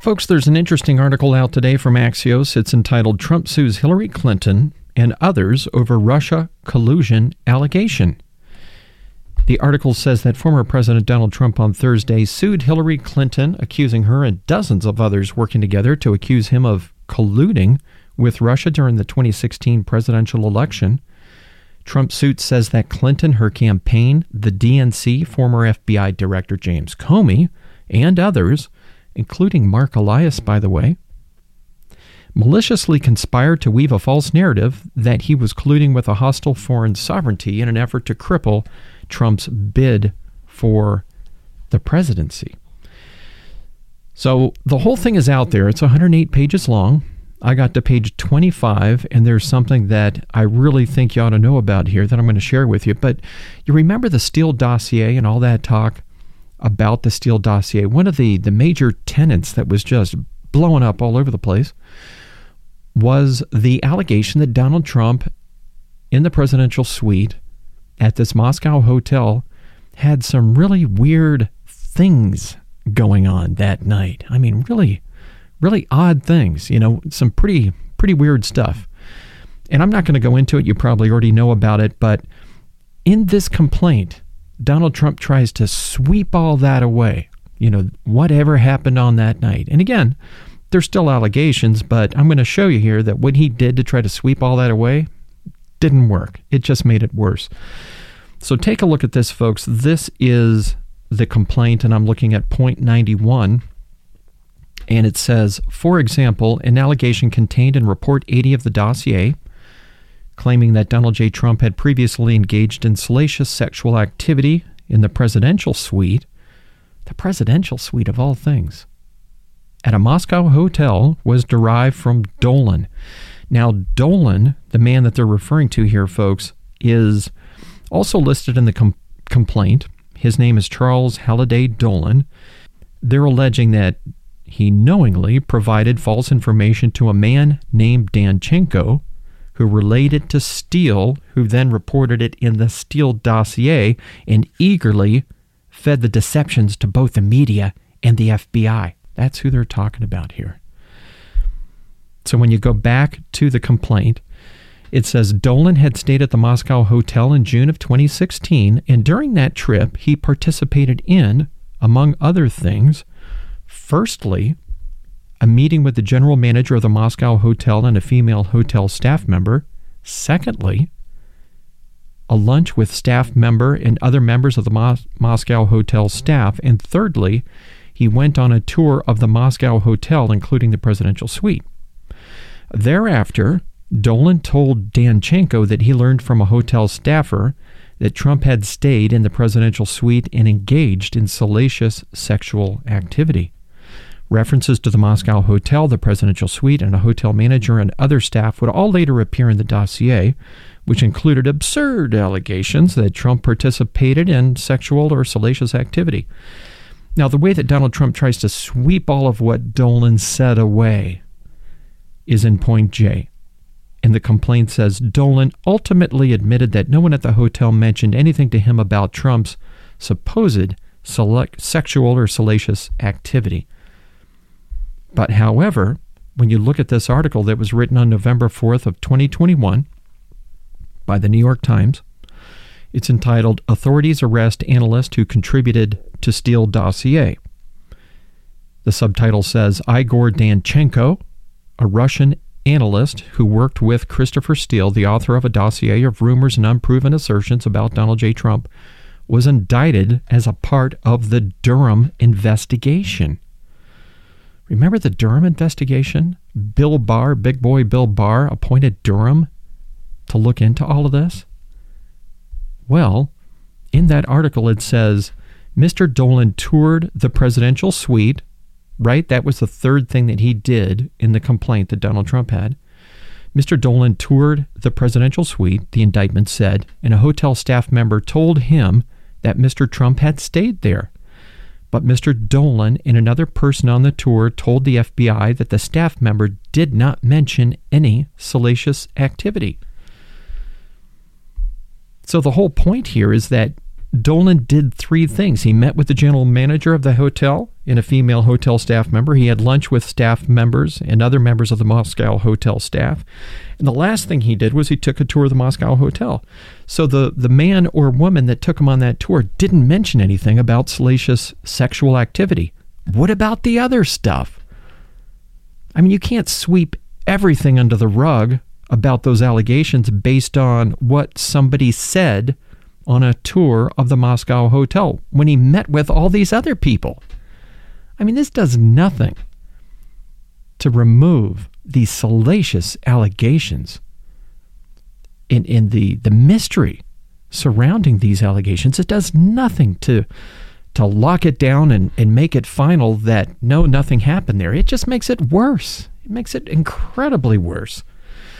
Folks, there's an interesting article out today from Axios. It's entitled Trump Sues Hillary Clinton and Others Over Russia Collusion Allegation. The article says that former President Donald Trump on Thursday sued Hillary Clinton, accusing her and dozens of others working together to accuse him of colluding with Russia during the 2016 presidential election. Trump's suit says that Clinton, her campaign, the DNC, former FBI Director James Comey, and others including Marc Elias, by the way, maliciously conspired to weave a false narrative that he was colluding with a hostile foreign sovereignty in an effort to cripple Trump's bid for the presidency. So the whole thing is out there. It's 108 pages long. I got to page 25, and there's something that I really think you ought to know about here that I'm going to share with you. But you remember the Steele dossier and all that talk? About the Steele dossier. One of the, the major tenets that was just blowing up all over the place was the allegation that Donald Trump, in the presidential suite at this Moscow hotel, had some really weird things going on that night. I mean, really, really odd things. You know, some pretty, pretty weird stuff. And I'm not going to go into it. You probably already know about it. But in this complaint, Donald Trump tries to sweep all that away. You know, whatever happened on that night. And again, there's still allegations, but I'm going to show you here that what he did to try to sweep all that away didn't work. It just made it worse. So take a look at this, folks. This is the complaint, and I'm looking at point 91. And it says, for example, an allegation contained in Report 80 of the dossier claiming that Donald J. Trump had previously engaged in salacious sexual activity in the presidential suite, the presidential suite of all things, at a Moscow hotel was derived from Dolan. Now, Dolan, the man that they're referring to here, folks, is also listed in the com- complaint. His name is Charles Halliday Dolan. They're alleging that he knowingly provided false information to a man named Danchenko, who relayed it to Steele, who then reported it in the Steele dossier and eagerly fed the deceptions to both the media and the FBI. That's who they're talking about here. So when you go back to the complaint, it says Dolan had stayed at the Moscow hotel in June of 2016, and during that trip, he participated in, among other things, firstly, a meeting with the general manager of the Moscow hotel and a female hotel staff member. Secondly, a lunch with staff member and other members of the Mos- Moscow hotel staff. And thirdly, he went on a tour of the Moscow hotel, including the presidential suite. Thereafter, Dolan told Danchenko that he learned from a hotel staffer that Trump had stayed in the presidential suite and engaged in salacious sexual activity. References to the Moscow hotel, the presidential suite, and a hotel manager and other staff would all later appear in the dossier, which included absurd allegations that Trump participated in sexual or salacious activity. Now, the way that Donald Trump tries to sweep all of what Dolan said away is in point J. And the complaint says Dolan ultimately admitted that no one at the hotel mentioned anything to him about Trump's supposed sexual or salacious activity. But however, when you look at this article that was written on November 4th of 2021 by the New York Times, it's entitled Authorities Arrest Analyst Who Contributed to Steele Dossier. The subtitle says Igor Danchenko, a Russian analyst who worked with Christopher Steele, the author of a dossier of rumors and unproven assertions about Donald J. Trump, was indicted as a part of the Durham investigation. Remember the Durham investigation? Bill Barr, big boy Bill Barr, appointed Durham to look into all of this? Well, in that article, it says Mr. Dolan toured the presidential suite, right? That was the third thing that he did in the complaint that Donald Trump had. Mr. Dolan toured the presidential suite, the indictment said, and a hotel staff member told him that Mr. Trump had stayed there. But Mr. Dolan and another person on the tour told the FBI that the staff member did not mention any salacious activity. So the whole point here is that Dolan did three things. He met with the general manager of the hotel and a female hotel staff member. He had lunch with staff members and other members of the Moscow hotel staff. And the last thing he did was he took a tour of the Moscow hotel. So the, the man or woman that took him on that tour didn't mention anything about salacious sexual activity. What about the other stuff? I mean, you can't sweep everything under the rug about those allegations based on what somebody said on a tour of the Moscow hotel when he met with all these other people. I mean, this does nothing to remove these salacious allegations in, in the, the mystery surrounding these allegations. It does nothing to to lock it down and, and make it final that no, nothing happened there. It just makes it worse. It makes it incredibly worse.